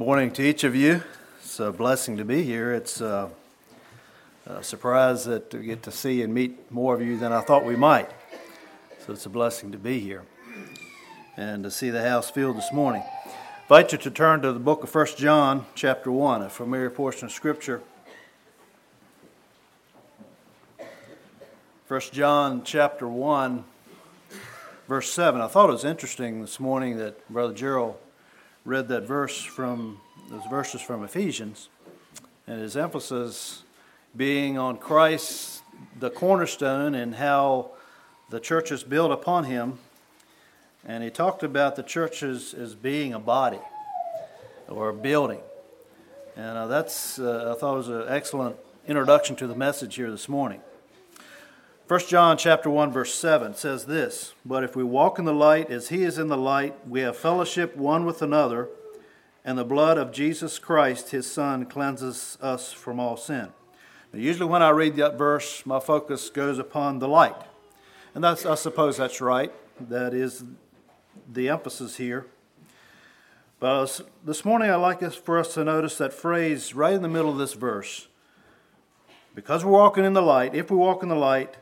Morning to each of you. It's a blessing to be here. It's uh, a surprise that we get to see and meet more of you than I thought we might. So it's a blessing to be here and to see the house filled this morning. I invite you to turn to the book of 1 John, chapter 1, a familiar portion of Scripture. 1 John, chapter 1, verse 7. I thought it was interesting this morning that Brother Gerald read that verse from those verses from Ephesians, and his emphasis being on Christ, the cornerstone, and how the church is built upon him. And he talked about the church as, as being a body or a building. And uh, that's, uh, I thought, was an excellent introduction to the message here this morning. 1 John chapter 1 verse 7 says this, "But if we walk in the light as he is in the light, we have fellowship one with another, and the blood of Jesus Christ his son cleanses us from all sin." Now, usually when I read that verse, my focus goes upon the light. And that's I suppose that's right. That is the emphasis here. But this morning I'd like for us to notice that phrase right in the middle of this verse. Because we're walking in the light, if we walk in the light,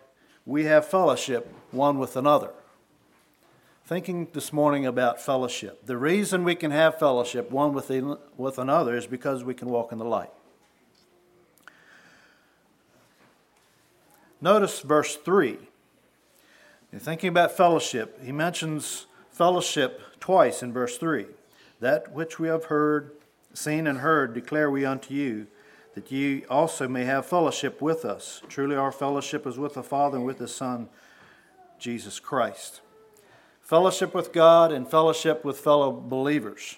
we have fellowship one with another. Thinking this morning about fellowship. The reason we can have fellowship one with, the, with another is because we can walk in the light. Notice verse 3. In thinking about fellowship, he mentions fellowship twice in verse 3. That which we have heard, seen, and heard declare we unto you that ye also may have fellowship with us. Truly, our fellowship is with the Father and with the Son, Jesus Christ. Fellowship with God and fellowship with fellow believers.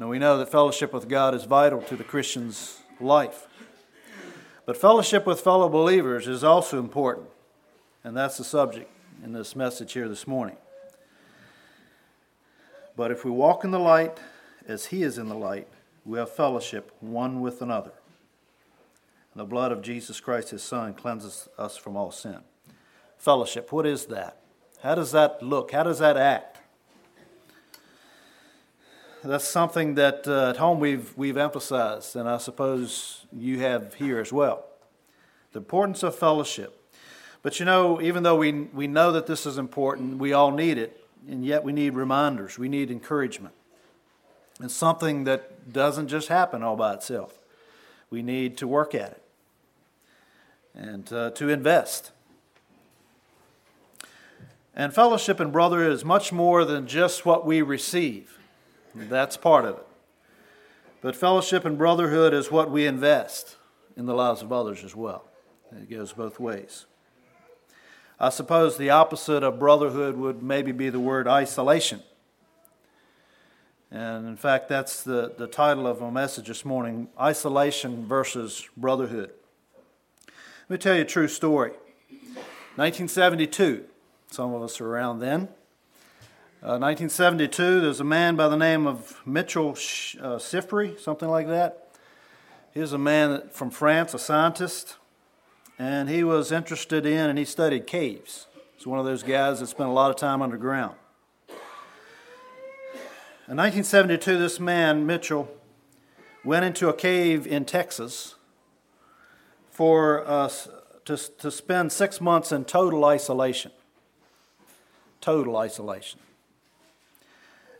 Now, we know that fellowship with God is vital to the Christian's life. But fellowship with fellow believers is also important, and that's the subject in this message here this morning. But if we walk in the light as He is in the light, we have fellowship one with another. And the blood of Jesus Christ, his Son, cleanses us from all sin. Fellowship, what is that? How does that look? How does that act? That's something that uh, at home we've, we've emphasized, and I suppose you have here as well. The importance of fellowship. But you know, even though we, we know that this is important, we all need it, and yet we need reminders, we need encouragement. It's something that doesn't just happen all by itself. We need to work at it and uh, to invest. And fellowship and brotherhood is much more than just what we receive. That's part of it. But fellowship and brotherhood is what we invest in the lives of others as well. It goes both ways. I suppose the opposite of brotherhood would maybe be the word isolation. And in fact, that's the, the title of my message this morning Isolation versus Brotherhood. Let me tell you a true story. 1972, some of us are around then. Uh, 1972, there's a man by the name of Mitchell uh, something like that. He's a man from France, a scientist, and he was interested in and he studied caves. He's one of those guys that spent a lot of time underground. In 1972, this man, Mitchell, went into a cave in Texas for uh, us to, to spend six months in total isolation. Total isolation.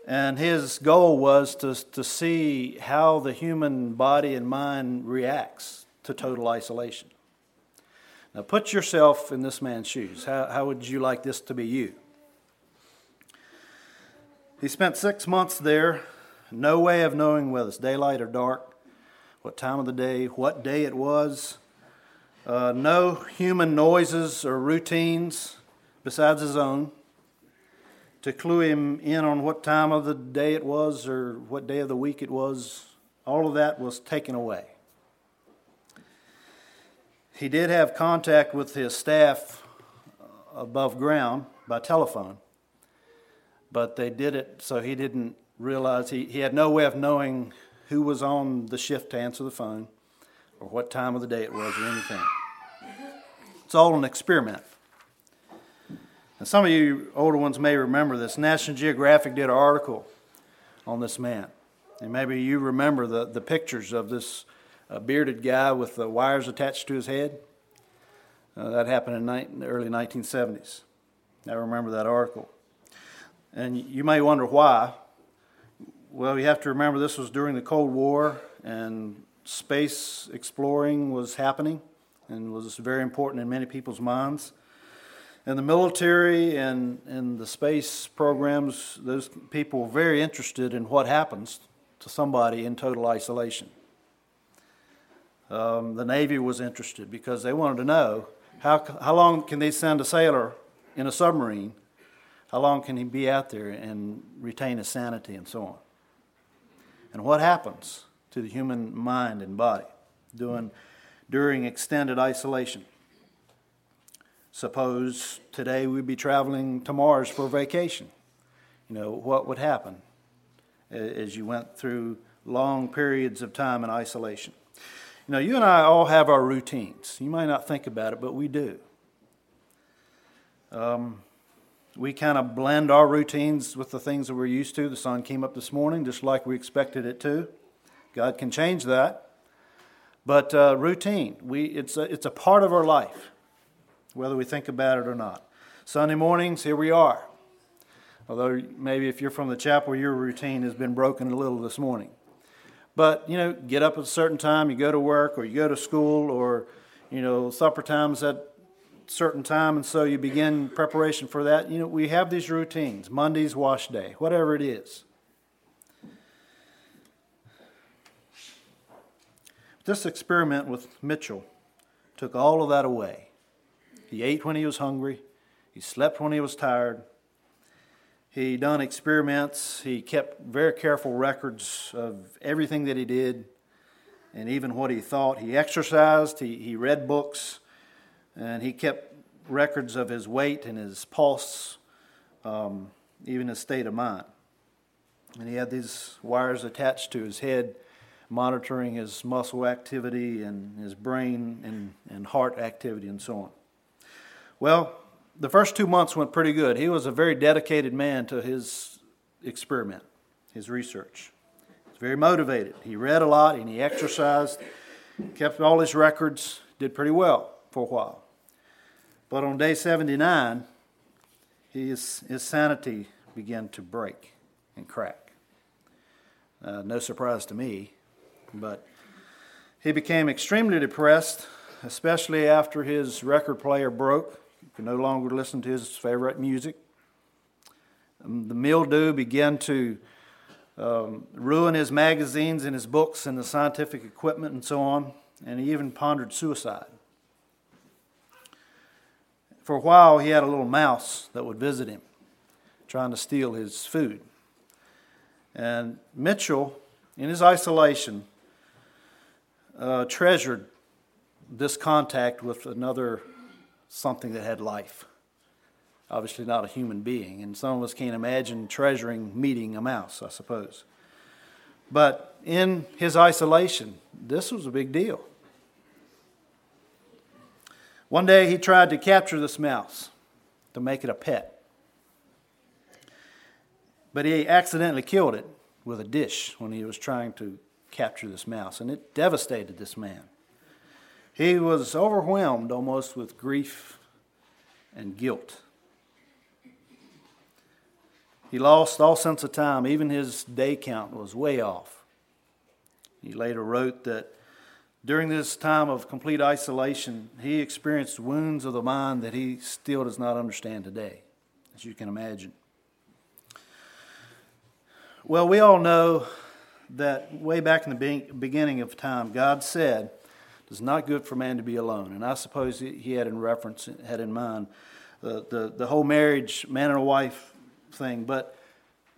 And his goal was to, to see how the human body and mind reacts to total isolation. Now, put yourself in this man's shoes. How, how would you like this to be you? He spent six months there, no way of knowing whether it's daylight or dark, what time of the day, what day it was, uh, no human noises or routines besides his own to clue him in on what time of the day it was or what day of the week it was. All of that was taken away. He did have contact with his staff above ground by telephone, but they did it so he didn't realize he, he had no way of knowing who was on the shift to answer the phone or what time of the day it was or anything. It's all an experiment. And some of you older ones may remember this. National Geographic did an article on this man. And maybe you remember the, the pictures of this uh, bearded guy with the wires attached to his head. Uh, that happened in, ni- in the early 1970s. I remember that article. And you may wonder why. Well, you have to remember this was during the Cold War, and space exploring was happening and was very important in many people's minds. And the military and, and the space programs, those people were very interested in what happens to somebody in total isolation. Um, the Navy was interested because they wanted to know how, how long can they send a sailor in a submarine? How long can he be out there and retain his sanity and so on? And what happens to the human mind and body during, during extended isolation? Suppose today we'd be traveling to Mars for vacation. You know, what would happen as you went through long periods of time in isolation? You know, you and I all have our routines. You might not think about it, but we do. Um, we kind of blend our routines with the things that we're used to. The sun came up this morning just like we expected it to. God can change that. But uh, routine, we, it's, a, it's a part of our life whether we think about it or not. Sunday mornings, here we are. Although maybe if you're from the chapel, your routine has been broken a little this morning. But, you know, get up at a certain time, you go to work or you go to school or, you know, supper time's at certain time, and so you begin preparation for that. You know, we have these routines Monday's wash day, whatever it is. This experiment with Mitchell took all of that away. He ate when he was hungry. He slept when he was tired. He done experiments. He kept very careful records of everything that he did and even what he thought. He exercised. He, he read books. And he kept records of his weight and his pulse, um, even his state of mind. And he had these wires attached to his head, monitoring his muscle activity and his brain and, and heart activity and so on. Well, the first two months went pretty good. He was a very dedicated man to his experiment, his research. He was very motivated. He read a lot and he exercised, kept all his records, did pretty well for a while. But on day 79, his, his sanity began to break and crack. Uh, no surprise to me, but he became extremely depressed, especially after his record player broke He could no longer listen to his favorite music. Um, the mildew began to um, ruin his magazines and his books and the scientific equipment and so on, and he even pondered suicide. For a while, he had a little mouse that would visit him, trying to steal his food. And Mitchell, in his isolation, uh, treasured this contact with another something that had life. Obviously, not a human being. And some of us can't imagine treasuring meeting a mouse, I suppose. But in his isolation, this was a big deal. One day he tried to capture this mouse to make it a pet. But he accidentally killed it with a dish when he was trying to capture this mouse, and it devastated this man. He was overwhelmed almost with grief and guilt. He lost all sense of time. Even his day count was way off. He later wrote that during this time of complete isolation, he experienced wounds of the mind that he still does not understand today, as you can imagine. Well, we all know that way back in the beginning of time, God said, it's not good for man to be alone. And I suppose he had in reference, had in mind the, the, the whole marriage, man and wife thing. But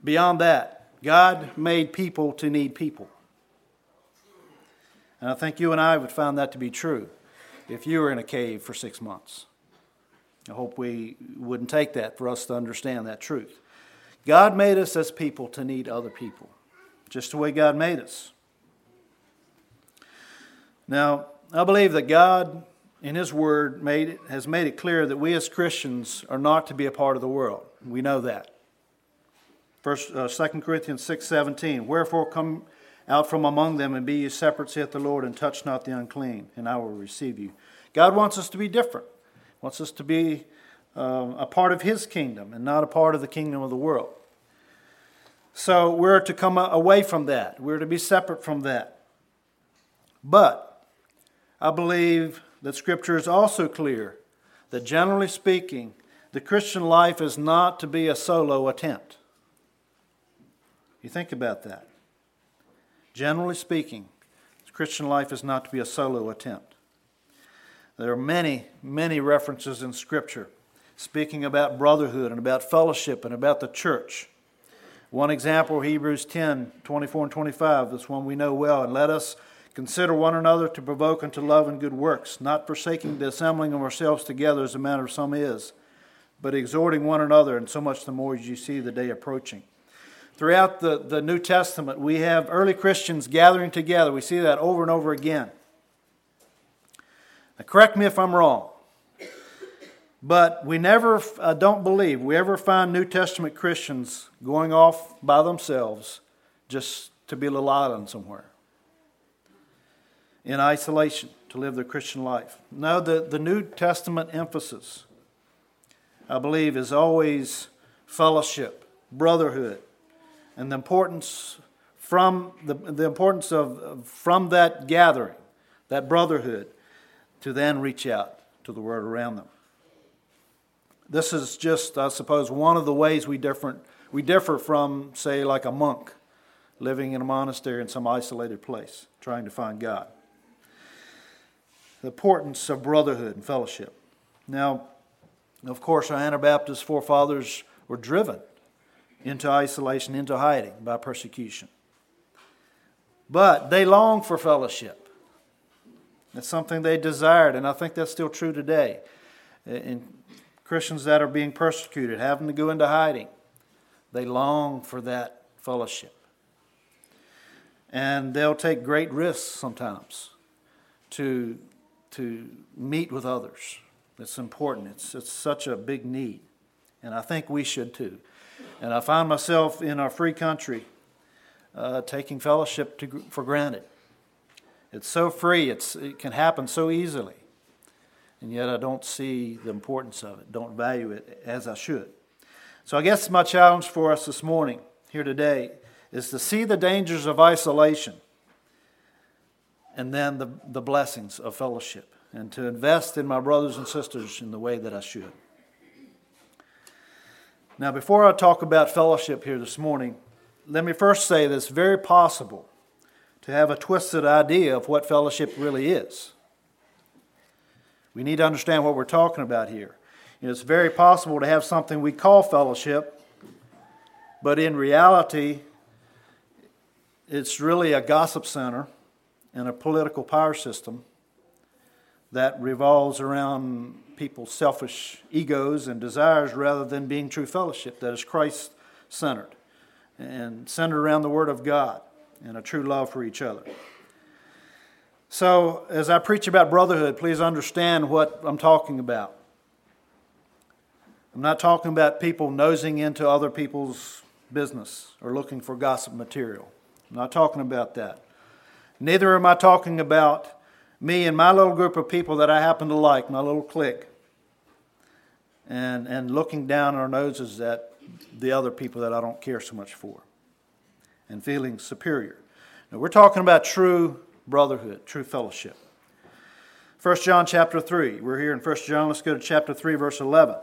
beyond that, God made people to need people. And I think you and I would find that to be true if you were in a cave for six months. I hope we wouldn't take that for us to understand that truth. God made us as people to need other people, just the way God made us. Now, I believe that God, in His Word, made it, has made it clear that we as Christians are not to be a part of the world. We know that. First, uh, 2 Corinthians 6:17. Wherefore come out from among them and be ye separate, saith the Lord, and touch not the unclean, and I will receive you. God wants us to be different. Wants us to be uh, a part of His kingdom and not a part of the kingdom of the world. So we're to come away from that. We're to be separate from that. But I believe that Scripture is also clear that generally speaking, the Christian life is not to be a solo attempt. You think about that. Generally speaking, Christian life is not to be a solo attempt. There are many, many references in Scripture speaking about brotherhood and about fellowship and about the church. One example, Hebrews 10 24 and 25, this one we know well. And let us consider one another to provoke unto love and good works, not forsaking the assembling of ourselves together as a matter of some is, but exhorting one another, and so much the more as you see the day approaching. Throughout the, the New Testament, we have early Christians gathering together. We see that over and over again. Now, correct me if I'm wrong, but we never, I don't believe, we ever find New Testament Christians going off by themselves just to be a little island somewhere in isolation to live their Christian life. No, the, the New Testament emphasis, I believe, is always fellowship, brotherhood, and the importance from the, the importance of from that gathering, that brotherhood, to then reach out to the world around them. This is just, I suppose, one of the ways we different we differ from, say, like a monk living in a monastery in some isolated place, trying to find God. The importance of brotherhood and fellowship. Now, of course, our Anabaptist forefathers were driven into isolation, into hiding by persecution. But they long for fellowship. It's something they desired, and I think that's still true today. In Christians that are being persecuted, having to go into hiding, they long for that fellowship. And they'll take great risks sometimes to, to meet with others. It's important, it's, it's such a big need. And I think we should too. And I find myself in our free country uh, taking fellowship to, for granted. It's so free, it's, it can happen so easily. And yet I don't see the importance of it, don't value it as I should. So I guess my challenge for us this morning, here today, is to see the dangers of isolation and then the, the blessings of fellowship and to invest in my brothers and sisters in the way that I should. Now, before I talk about fellowship here this morning, let me first say that it's very possible to have a twisted idea of what fellowship really is. We need to understand what we're talking about here. It's very possible to have something we call fellowship, but in reality, it's really a gossip center and a political power system that revolves around people's selfish egos and desires rather than being true fellowship that is Christ centered and centered around the Word of God and a true love for each other. So, as I preach about brotherhood, please understand what I'm talking about. I'm not talking about people nosing into other people's business or looking for gossip material. I'm not talking about that. Neither am I talking about me and my little group of people that I happen to like, my little clique, and, and looking down our noses at the other people that I don't care so much for and feeling superior. Now, we're talking about true brotherhood, true fellowship. 1 John chapter 3. We're here in 1 John. Let's go to chapter 3, verse 11.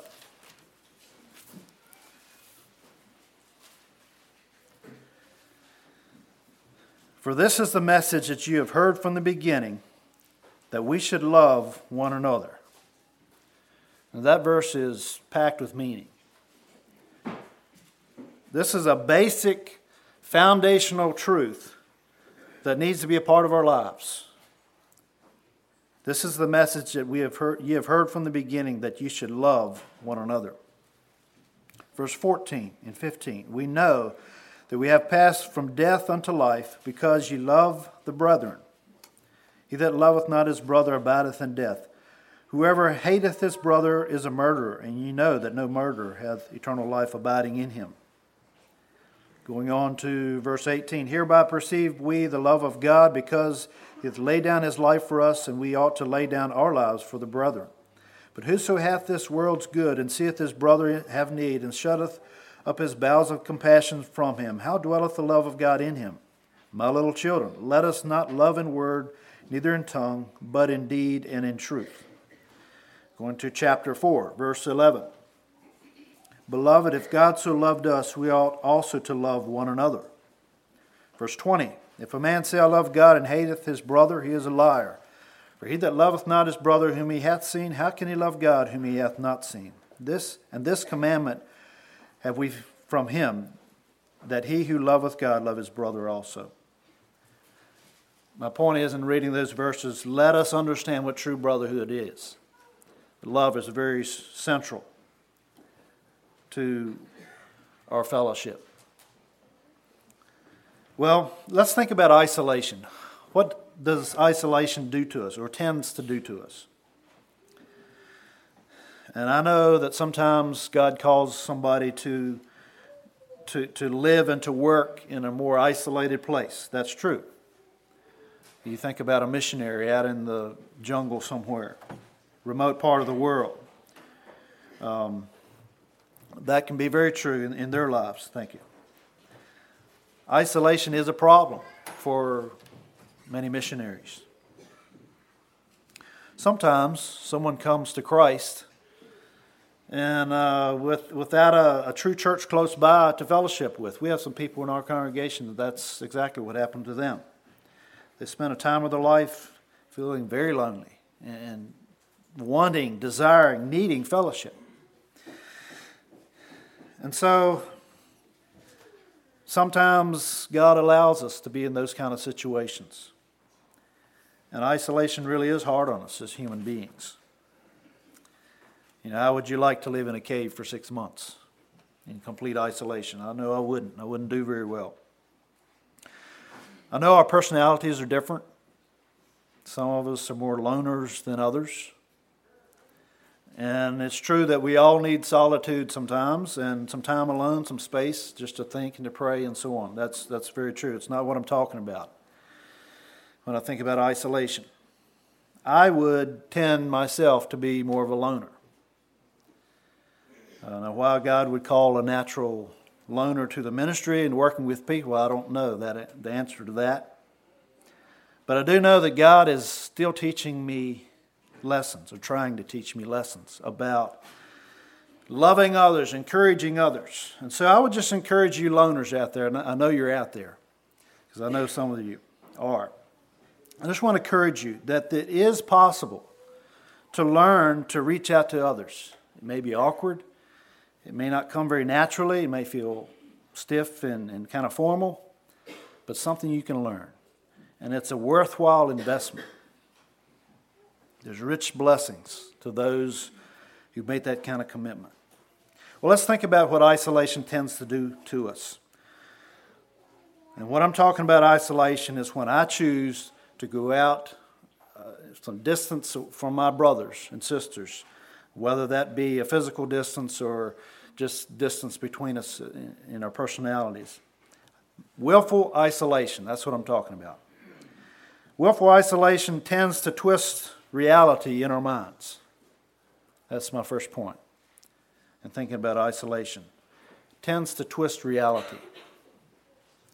For this is the message that you have heard from the beginning that we should love one another. That verse is packed with meaning. This is a basic foundational truth that needs to be a part of our lives. This is the message that we have heard, you have heard from the beginning that you should love one another. Verse 14 and 15. We know that we have passed from death unto life because ye love the brethren. He that loveth not his brother abideth in death. Whoever hateth his brother is a murderer, and ye know that no murderer hath eternal life abiding in him. Going on to verse 18 Hereby perceive we the love of God because he hath laid down his life for us, and we ought to lay down our lives for the brethren. But whoso hath this world's good, and seeth his brother have need, and shutteth up his bowels of compassion from him, how dwelleth the love of God in him? My little children, let us not love in word, neither in tongue, but in deed and in truth. Going to chapter 4, verse 11. Beloved, if God so loved us, we ought also to love one another. Verse 20 If a man say, I love God, and hateth his brother, he is a liar. For he that loveth not his brother whom he hath seen, how can he love God whom he hath not seen? This and this commandment have we from him, that he who loveth God love his brother also. My point is, in reading those verses, let us understand what true brotherhood is. Love is very central to our fellowship. Well, let's think about isolation. What does isolation do to us or tends to do to us? And I know that sometimes God calls somebody to, to, to live and to work in a more isolated place. That's true. You think about a missionary out in the jungle somewhere, remote part of the world. Um, that can be very true in, in their lives. Thank you. Isolation is a problem for many missionaries. Sometimes someone comes to Christ and uh, with, without a, a, true church close by to fellowship with. We have some people in our congregation that that's exactly what happened to them. They spent a time of their life feeling very lonely and wanting, desiring, needing fellowship. And so sometimes God allows us to be in those kind of situations. And isolation really is hard on us as human beings. You know, how would you like to live in a cave for six months in complete isolation? I know I wouldn't. I wouldn't do very well. I know our personalities are different. Some of us are more loners than others. And it's true that we all need solitude sometimes and some time alone, some space just to think and to pray and so on. That's, that's very true. It's not what I'm talking about when I think about isolation. I would tend myself to be more of a loner. Uh, now, why God would call a natural loner to the ministry and working with people, I don't know that the answer to that. But I do know that God is still teaching me lessons, or trying to teach me lessons about loving others, encouraging others. And so I would just encourage you loners out there, and I know you're out there, because I know some of you are. I just want to encourage you that it is possible to learn to reach out to others. It may be awkward, it may not come very naturally, it may feel stiff and, and kind of formal, but something you can learn. And it's a worthwhile investment. There's rich blessings to those who made that kind of commitment. Well, let's think about what isolation tends to do to us. And what I'm talking about isolation is when I choose to go out uh, some distance from my brothers and sisters, whether that be a physical distance or just distance between us in, our personalities. Willful isolation, that's what I'm talking about. Willful isolation tends to twist reality in our minds. That's my first point. And thinking about isolation tends to twist reality.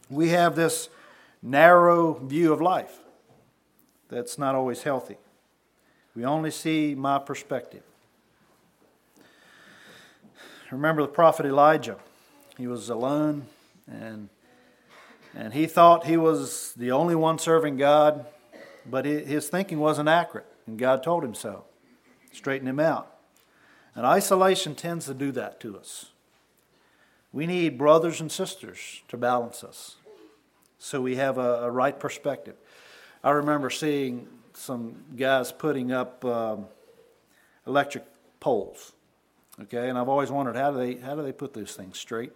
We have this narrow view of life that's not always healthy. We only see my perspective. Remember the prophet Elijah. He was alone and and he thought he was the only one serving God, but his thinking wasn't accurate. And God told him so, straighten him out. And isolation tends to do that to us. We need brothers and sisters to balance us so we have a, a right perspective. I remember seeing some guys putting up um, electric poles. Okay, and I've always wondered how do they how do they put those things straight?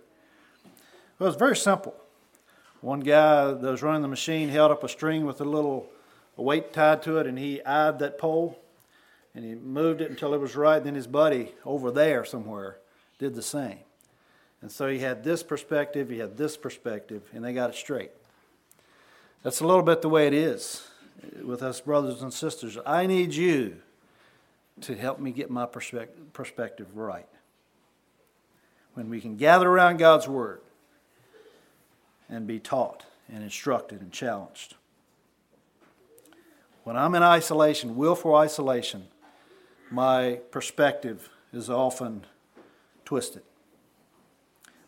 Well, it's very simple. One guy that was running the machine held up a string with a little weight tied to it, and he eyed that pole and he moved it until it was right. Then his buddy over there somewhere did the same. And so he had this perspective, he had this perspective, and they got it straight. That's a little bit the way it is with us brothers and sisters. I need you to help me get my perspective right. When we can gather around God's Word and be taught and instructed and challenged. When I'm in isolation, willful isolation, my perspective is often twisted.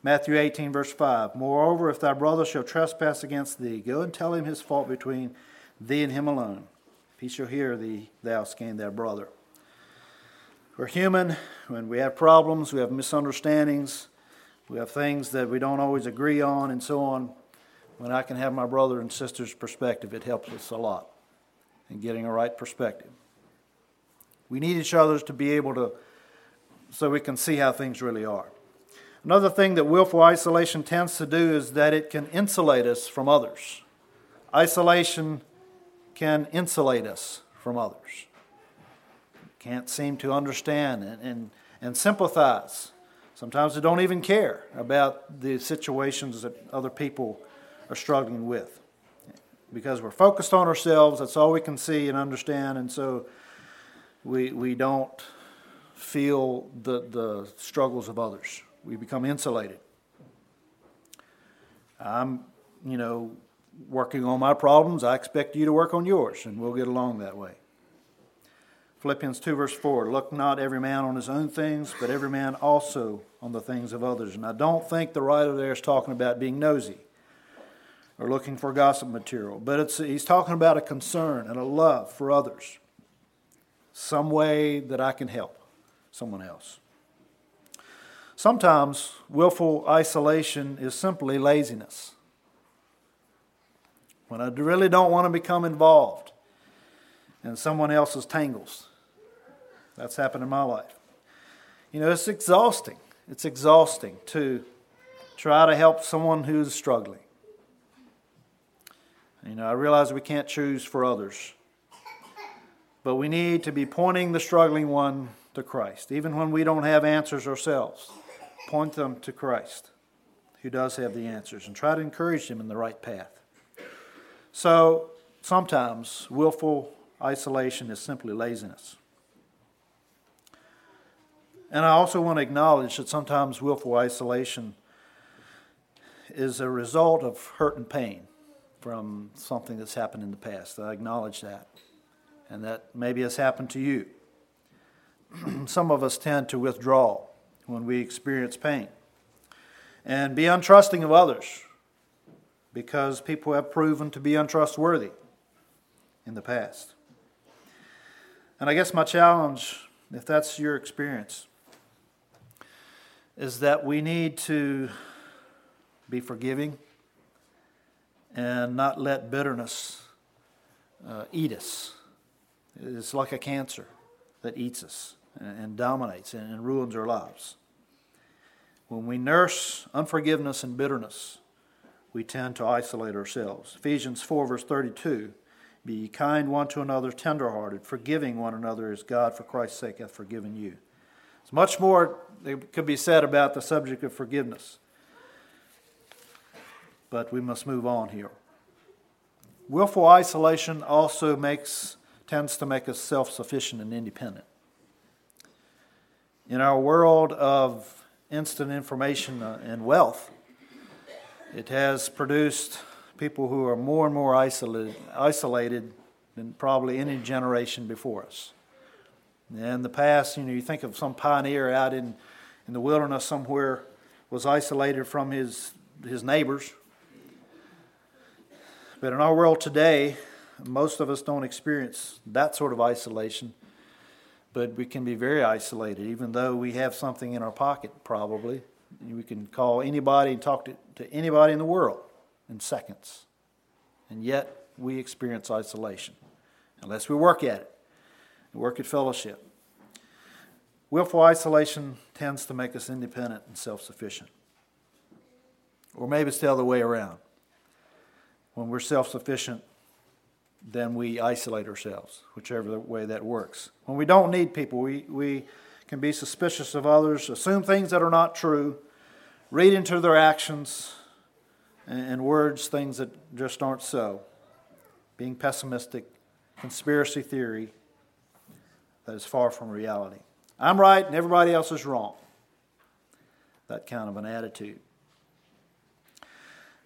Matthew 18, verse 5 Moreover, if thy brother shall trespass against thee, go and tell him his fault between thee and him alone. If he shall hear thee, thou scan thy brother. We're human. When we have problems, we have misunderstandings, we have things that we don't always agree on, and so on. When I can have my brother and sister's perspective, it helps us a lot in getting a right perspective. We need each other to be able to, so we can see how things really are. Another thing that willful isolation tends to do is that it can insulate us from others. Isolation can insulate us from others. Can't seem to understand and, and, and sympathize. Sometimes they don't even care about the situations that other people are struggling with. Because we're focused on ourselves, that's all we can see and understand, and so we, we don't feel the, the struggles of others. We become insulated. I'm, you know, working on my problems. I expect you to work on yours, and we'll get along that way. Philippians 2, verse 4 Look not every man on his own things, but every man also on the things of others. And I don't think the writer there is talking about being nosy or looking for gossip material, but it's, he's talking about a concern and a love for others, some way that I can help someone else. Sometimes willful isolation is simply laziness. When I really don't want to become involved in someone else's tangles. That's happened in my life. You know, it's exhausting. It's exhausting to try to help someone who's struggling. You know, I realize we can't choose for others, but we need to be pointing the struggling one to Christ. Even when we don't have answers ourselves, point them to Christ, who does have the answers, and try to encourage them in the right path. So sometimes willful isolation is simply laziness. And I also want to acknowledge that sometimes willful isolation is a result of hurt and pain from something that's happened in the past. I acknowledge that. And that maybe has happened to you. Some of us tend to withdraw when we experience pain and be untrusting of others because people have proven to be untrustworthy in the past. And I guess my challenge, if that's your experience, is that we need to be forgiving and not let bitterness uh, eat us. It's like a cancer that eats us and, and dominates and, and ruins our lives. When we nurse unforgiveness and bitterness, we tend to isolate ourselves. Ephesians 4, verse 32 Be kind one to another, tenderhearted, forgiving one another as God, for Christ's sake, hath forgiven you. There's much more that could be said about the subject of forgiveness but we must move on here. Willful isolation also makes, tends to make us self sufficient and independent. In our world of instant information uh, and wealth, it has produced people who are more and more isolated, isolated than probably any generation before us. In the past, you know, you think of some pioneer out in, in the wilderness somewhere was isolated from his, his neighbors, but in our world today, most of us don't experience that sort of isolation, but we can be very isolated, even though we have something in our pocket, probably. We can call anybody and talk to, to anybody in the world in seconds. And yet, we experience isolation unless we work at it, work at fellowship. Willful isolation tends to make us independent and self sufficient. Or maybe it's the other way around. When we're self sufficient, then we isolate ourselves, whichever way that works. When we don't need people, we, we can be suspicious of others, assume things that are not true, read into their actions and words things that just aren't so. Being pessimistic, conspiracy theory that is far from reality. I'm right and everybody else is wrong. That kind of an attitude.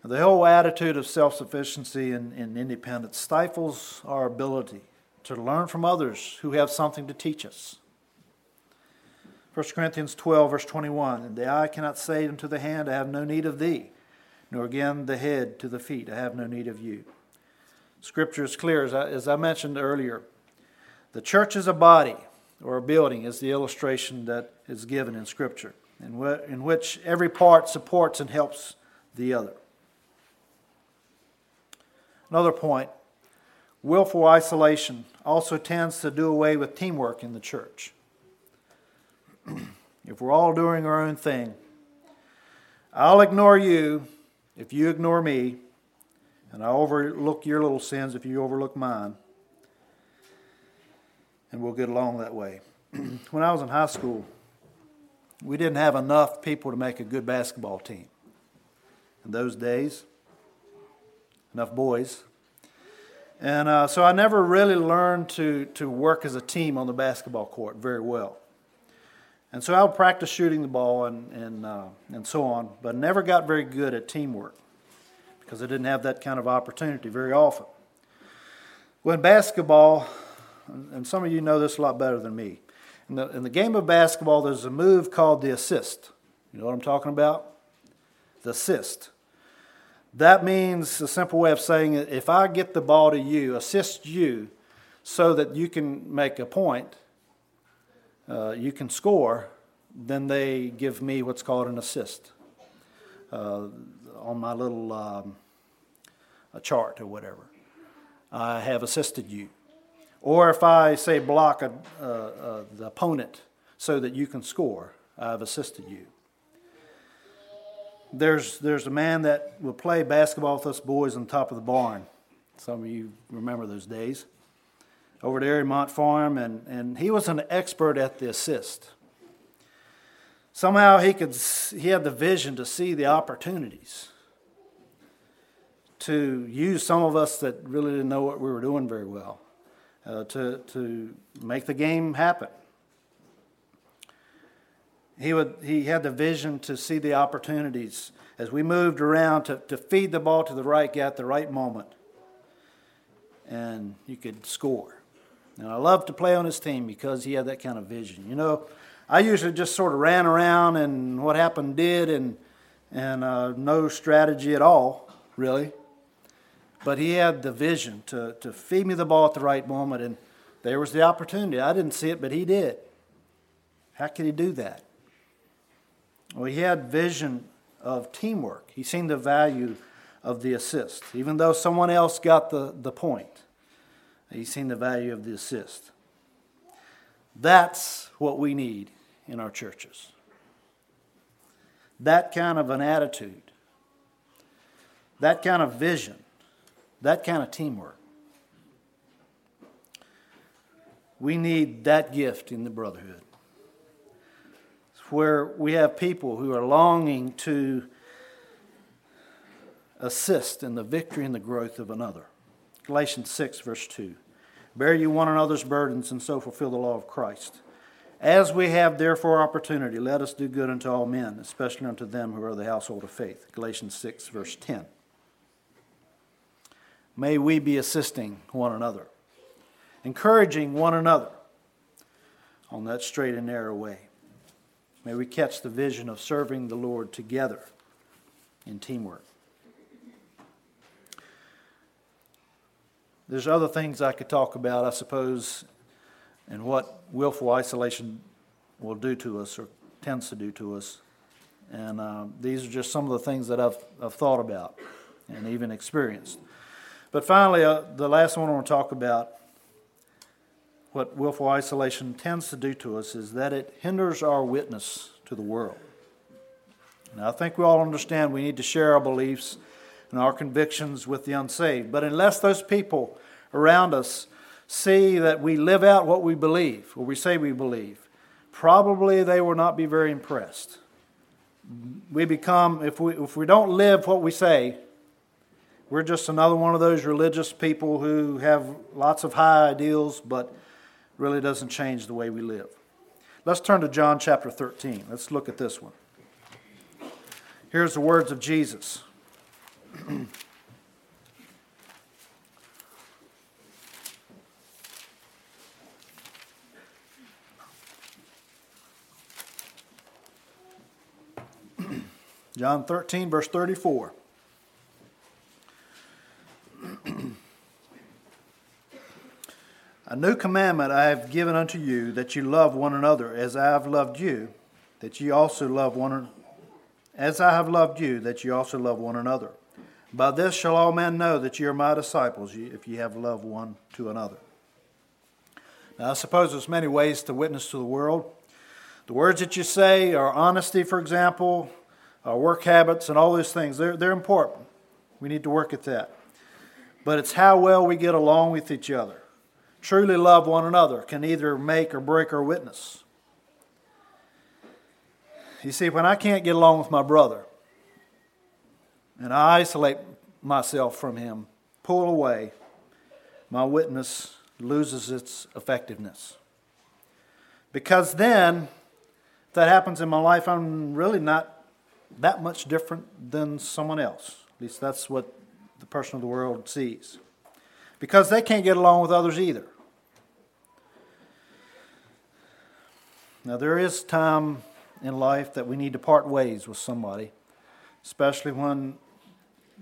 The whole attitude of self sufficiency and, and, independence stifles our ability to learn from others who have something to teach us. 1 Corinthians 12, verse 21 And the eye cannot say unto the hand, I have no need of thee, nor again the head to the feet, I have no need of you. Scripture is clear, as I, as I mentioned earlier. The church is a body or a building, is the illustration that is given in Scripture, in, wh- in which every part supports and helps the other. Another point willful isolation also tends to do away with teamwork in the church. if we're all doing our own thing, I'll ignore you if you ignore me, and I'll overlook your little sins if you overlook mine, and we'll get along that way. when I was in high school, we didn't have enough people to make a good basketball team. In those days, enough boys. And uh, so I never really learned to, to work as a team on the basketball court very well. And so I would practice shooting the ball and, and, uh, and so on, but never got very good at teamwork because I didn't have that kind of opportunity very often. When basketball, and some of you know this a lot better than me, in the, in the game of basketball, there's a move called the assist. You know what I'm talking about? The assist. That means a simple way of saying if I get the ball to you, assist you so that you can make a point, uh, you can score, then they give me what's called an assist uh, on my little um, chart or whatever. I have assisted you. Or if I say block a, uh, uh the opponent so that you can score, I've assisted you. There's, there's a man that will play basketball with us boys on top of the barn. Some of you remember those days. Over at Ariemont Farm, and, and he was an expert at the assist. Somehow he could he had the vision to see the opportunities to use some of us that really didn't know what we were doing very well uh, to, to make the game happen. He, would, he had the vision to see the opportunities as we moved around to, to feed the ball to the right guy at the right moment. And you could score. And I loved to play on his team because he had that kind of vision. You know, I usually just sort of ran around and what happened did and, and uh, no strategy at all, really. But he had the vision to, to feed me the ball at the right moment, and there was the opportunity. I didn't see it, but he did. How could he do that? Well, he had vision of teamwork. He seen the value of the assist. Even though someone else got the, the point, he seen the value of the assist. That's what we need in our churches. That kind of an attitude, that kind of vision, that kind of teamwork. We need that gift in the brotherhood where we have people who are longing to assist in the victory and the growth of another. Galatians 6, verse 2. Bear you one another's burdens and so fulfill the law of Christ. As we have therefore opportunity, let us do good unto all men, especially unto them who are the household of faith. Galatians 6, verse 10. May we be assisting one another, encouraging one another on that straight and narrow way. May we catch the vision of serving the Lord together in teamwork. There's other things I could talk about, I suppose, and what willful isolation will do to us or tends to do to us. And uh, these are just some of the things that I've, I've thought about and even experienced. But finally, uh, the last one I want to talk about what willful isolation tends to do to us is that it hinders our witness to the world. Now, I think we all understand we need to share our beliefs and our convictions with the unsaved. But unless those people around us see that we live out what we believe, or we say we believe, probably they will not be very impressed we become, if we, if we don't live what we say, we're just another one of those religious people who have lots of high ideals, but really doesn't change the way we live. Let's turn to John chapter 13. Let's look at this one. Here's the words of Jesus. John 13, verse 34. A new commandment I have given unto you, that you love one another as I have loved you, that ye also love one as I have loved you, that ye also love one another. By this shall all men know that ye are my disciples, if ye have love one to another. Now, I suppose there's many ways to witness to the world. The words that you say are honesty, for example, our work habits, and all those things. They're, they're important. We need to work at that. But it's how well we get along with each other. Truly love one another can either make or break our witness. You see, when I can't get along with my brother and I isolate myself from him, pull away, my witness loses its effectiveness. Because then, if that happens in my life, I'm really not that much different than someone else. At least that's what person of the world sees. Because they can't get along with others either. Now, there is time in life that we need to part ways with somebody, especially when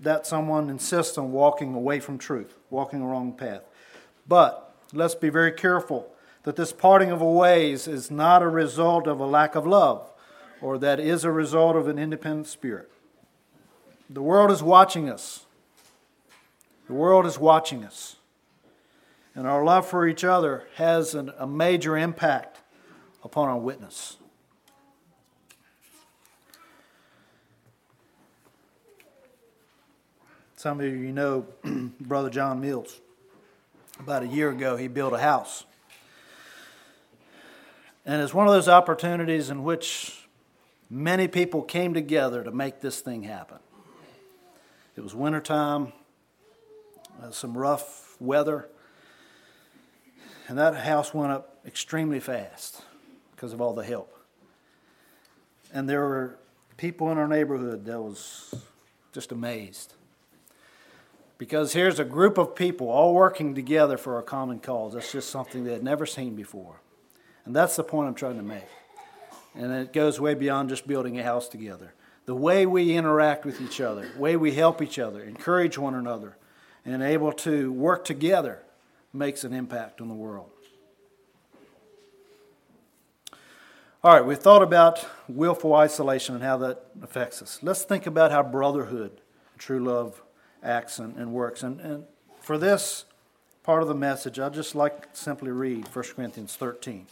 that someone insists on walking away from truth, walking a wrong path. But let's be very careful that this parting of ways is not a result of a lack of love or that is a result of an independent spirit. The world is watching us. The world is watching us. And our love for each other has an, a major impact upon our witness. Some of you know Brother John Mills. About a year ago, he built a house. And it's one of those opportunities in which Many people came together to make this thing happen. It was wintertime, uh, some rough weather, and that house went up extremely fast because of all the help. And there were people in our neighborhood that was just amazed. Because here's a group of people all working together for a common cause. That's just something they had never seen before. And that's the point I'm trying to make. And it goes way beyond just building a house together. The way we interact with each other, the way we help each other, encourage one another, and able to work together makes an impact on the world. All right, we've thought about willful isolation and how that affects us. Let's think about how brotherhood, true love, acts and, and works. And, and for this part of the message, I'd just like simply read 1 Corinthians 13.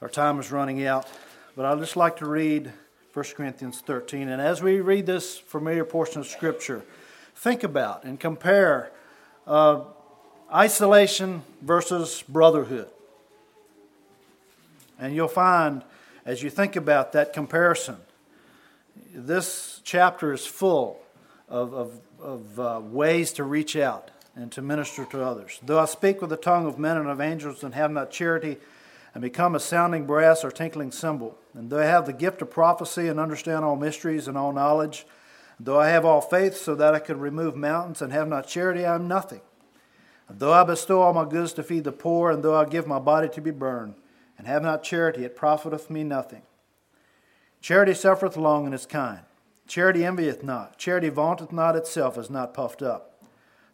Our time is running out, but I'd just like to read 1 Corinthians 13. And as we read this familiar portion of Scripture, think about and compare uh, isolation versus brotherhood. And you'll find, as you think about that comparison, this chapter is full of, of, of uh, ways to reach out and to minister to others. Though I speak with the tongue of men and of angels and have not charity, and become a sounding brass or tinkling cymbal. And though I have the gift of prophecy and understand all mysteries and all knowledge, though I have all faith so that I could remove mountains and have not charity, I am nothing. Though I bestow all my goods to feed the poor, and though I give my body to be burned, and have not charity, it profiteth me nothing. Charity suffereth long and is kind. Charity envieth not. Charity vaunteth not itself, is not puffed up,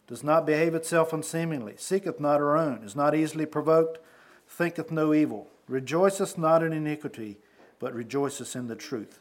does not behave itself unseemingly, seeketh not her own, is not easily provoked thinketh no evil, rejoiceth not in iniquity, but rejoiceth in the truth.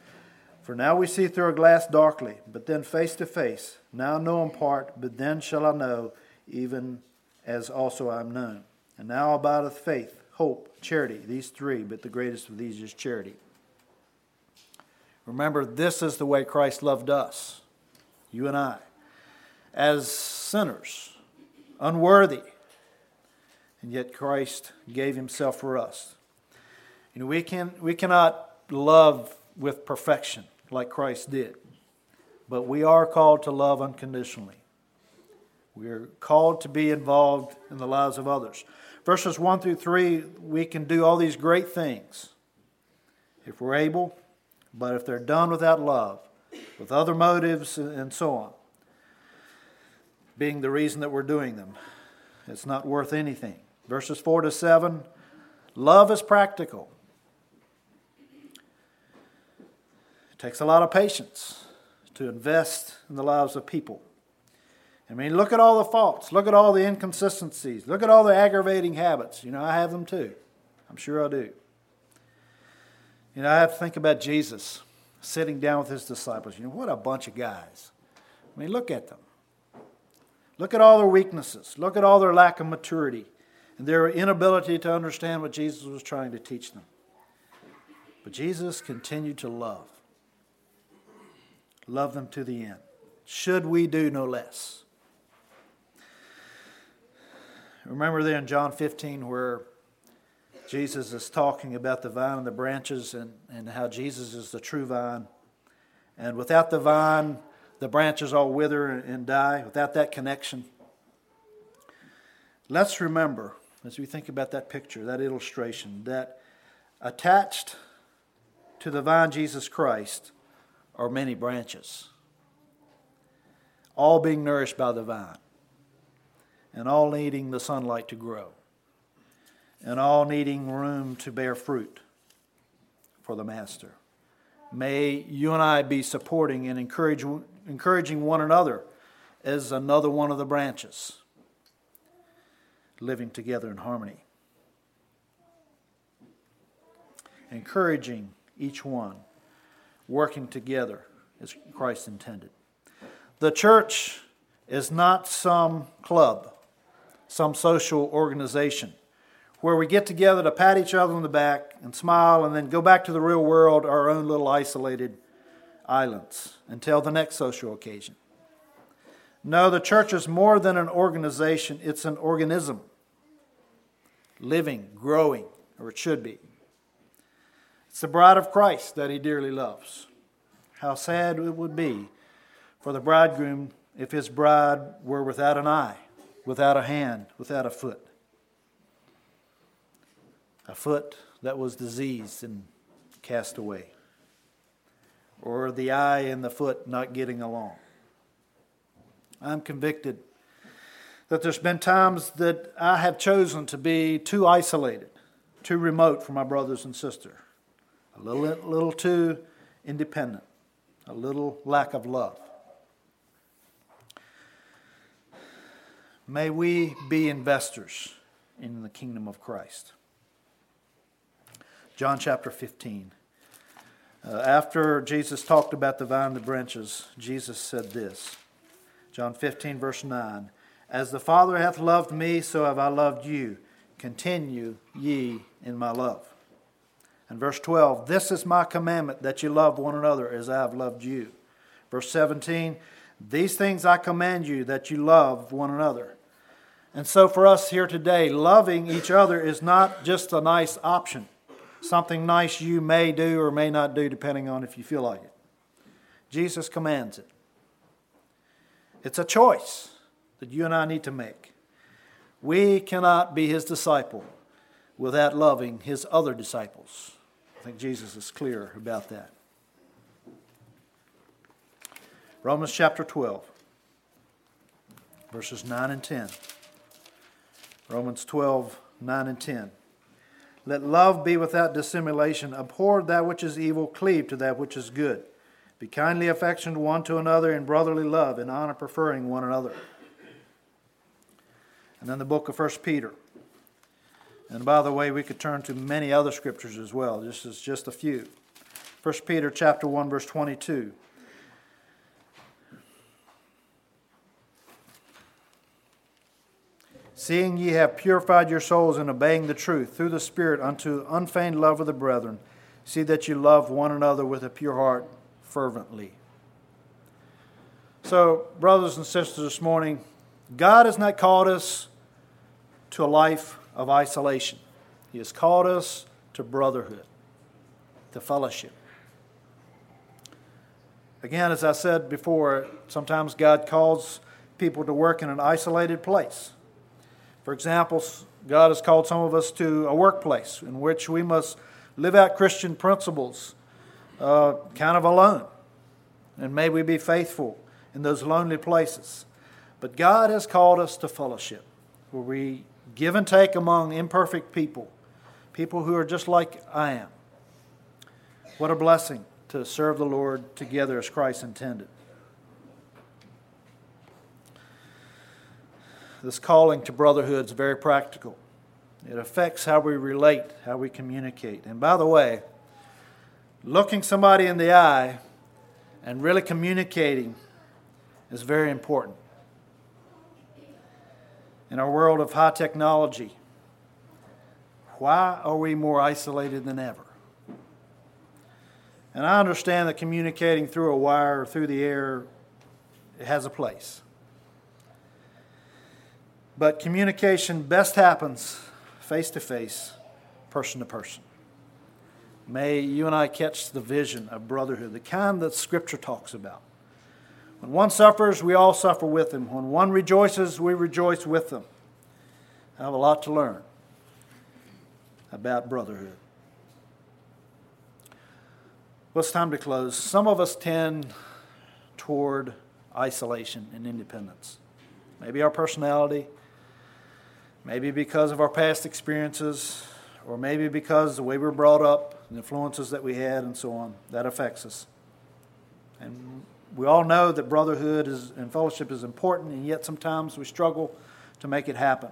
For now we see through a glass darkly, but then face to face. Now know in part, but then shall I know, even as also I am known. And now abideth faith, hope, charity, these three, but the greatest of these is charity. Remember, this is the way Christ loved us, you and I, as sinners, unworthy. And yet Christ gave himself for us. You know, we, can, we cannot love with perfection like Christ did. But we are called to love unconditionally. We are called to be involved in the lives of others. Verses 1 through 3, we can do all these great things if we're able, but if they're done without love, with other motives, and so on, being the reason that we're doing them, it's not worth anything. Verses 4 to 7, love is practical. Takes a lot of patience to invest in the lives of people. I mean, look at all the faults. Look at all the inconsistencies. Look at all the aggravating habits. You know, I have them too. I'm sure I do. You know, I have to think about Jesus sitting down with his disciples. You know, what a bunch of guys. I mean, look at them. Look at all their weaknesses. Look at all their lack of maturity and their inability to understand what Jesus was trying to teach them. But Jesus continued to love love them to the end. Should we do no less? Remember there in John 15 where Jesus is talking about the vine and the branches and, and how Jesus is the true vine. And without the vine, the branches all wither and die, without that connection. Let's remember, as we think about that picture, that illustration, that attached to the vine, Jesus Christ, are many branches, all being nourished by the vine, and all needing the sunlight to grow, and all needing room to bear fruit for the Master. May you and I be supporting and encourage, encouraging one another as another one of the branches, living together in harmony. Encouraging each one working together as Christ intended. The church is not some club, some social organization where we get together to pat each other on the back and smile and then go back to the real world, our own little isolated islands, until the next social occasion. No, the church is more than an organization, it's an organism, living, growing, or it should be. It's the bride of Christ that he dearly loves. How sad it would be for the bridegroom if his bride were without an eye, without a hand, without a foot. A foot that was diseased and cast away, or the eye and the foot not getting along. I'm convicted that there's been times that I have chosen to be too isolated, too remote from my brothers and sisters a little, little too independent, a little lack of love. May we be investors in the kingdom of Christ. John chapter 15. Uh, after Jesus talked about the vine and the branches, Jesus said this John 15, verse 9 As the Father hath loved me, so have I loved you. Continue ye in my love. And verse 12, this is my commandment that you love one another as I have loved you. Verse 17, these things I command you that you love one another. And so for us here today, loving each other is not just a nice option, something nice you may do or may not do depending on if you feel like it. Jesus commands it. It's a choice that you and I need to make. We cannot be his disciple without loving his other disciples. I think Jesus is clear about that. Romans chapter 12, verses 9 and 10. Romans 12, 9 and 10. Let love be without dissimulation. Abhor that which is evil, cleave to that which is good. Be kindly affectioned one to another in brotherly love, in honor preferring one another. And then the book of 1 Peter. And by the way, we could turn to many other scriptures as well. This is just a few. 1 Peter chapter 1 verse 22. Seeing ye have purified your souls in obeying the truth through the Spirit unto unfeigned love of the brethren, see that you love one another with a pure heart fervently. So, brothers and sisters, this morning, God has not called us to a life of isolation. He has called us to brotherhood, to fellowship. Again, as I said before, sometimes God calls people to work in an isolated place. For example, God has called some of us to a workplace in which we must live out Christian principles uh, kind of alone. And may we be faithful in those lonely places. But God has called us to fellowship, where we give and take among imperfect people, people who are just like I am. What a blessing to serve the Lord together as Christ intended. This calling to brotherhood is very practical. It affects how we relate, how we communicate. And by the way, looking somebody in the eye and really communicating is very important. In our world of high technology, why are we more isolated than ever? And I understand that communicating through a wire or through the air has a place. But communication best happens face to face, person to person. May you and I catch the vision of brotherhood, the kind that Scripture talks about. When one suffers, we all suffer with him. When one rejoices, we rejoice with them. I have a lot to learn about brotherhood. Well, it's time to close. Some of us tend toward isolation and independence. Maybe our personality, maybe because of our past experiences, or maybe because the way we were brought up, the influences that we had, and so on. That affects us. And we all know that brotherhood is, and fellowship is important, and yet sometimes we struggle to make it happen.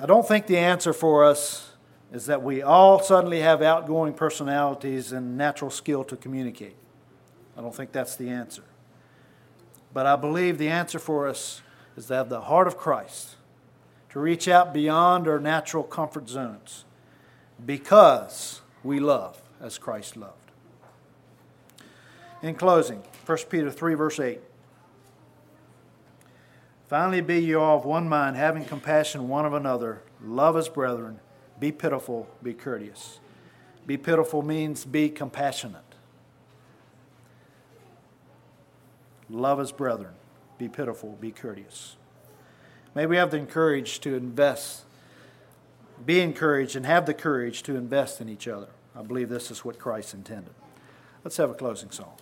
I don't think the answer for us is that we all suddenly have outgoing personalities and natural skill to communicate. I don't think that's the answer. But I believe the answer for us is to have the heart of Christ, to reach out beyond our natural comfort zones because we love as Christ loved. In closing, 1 Peter 3, verse 8. Finally, be ye all of one mind, having compassion one of another, love as brethren be pitiful, be courteous. Be pitiful means be compassionate. Love as brethren. Be pitiful, be courteous. May we have the courage to invest, be encouraged, and have the courage to invest in each other. I believe this is what Christ intended. Let's have a closing song.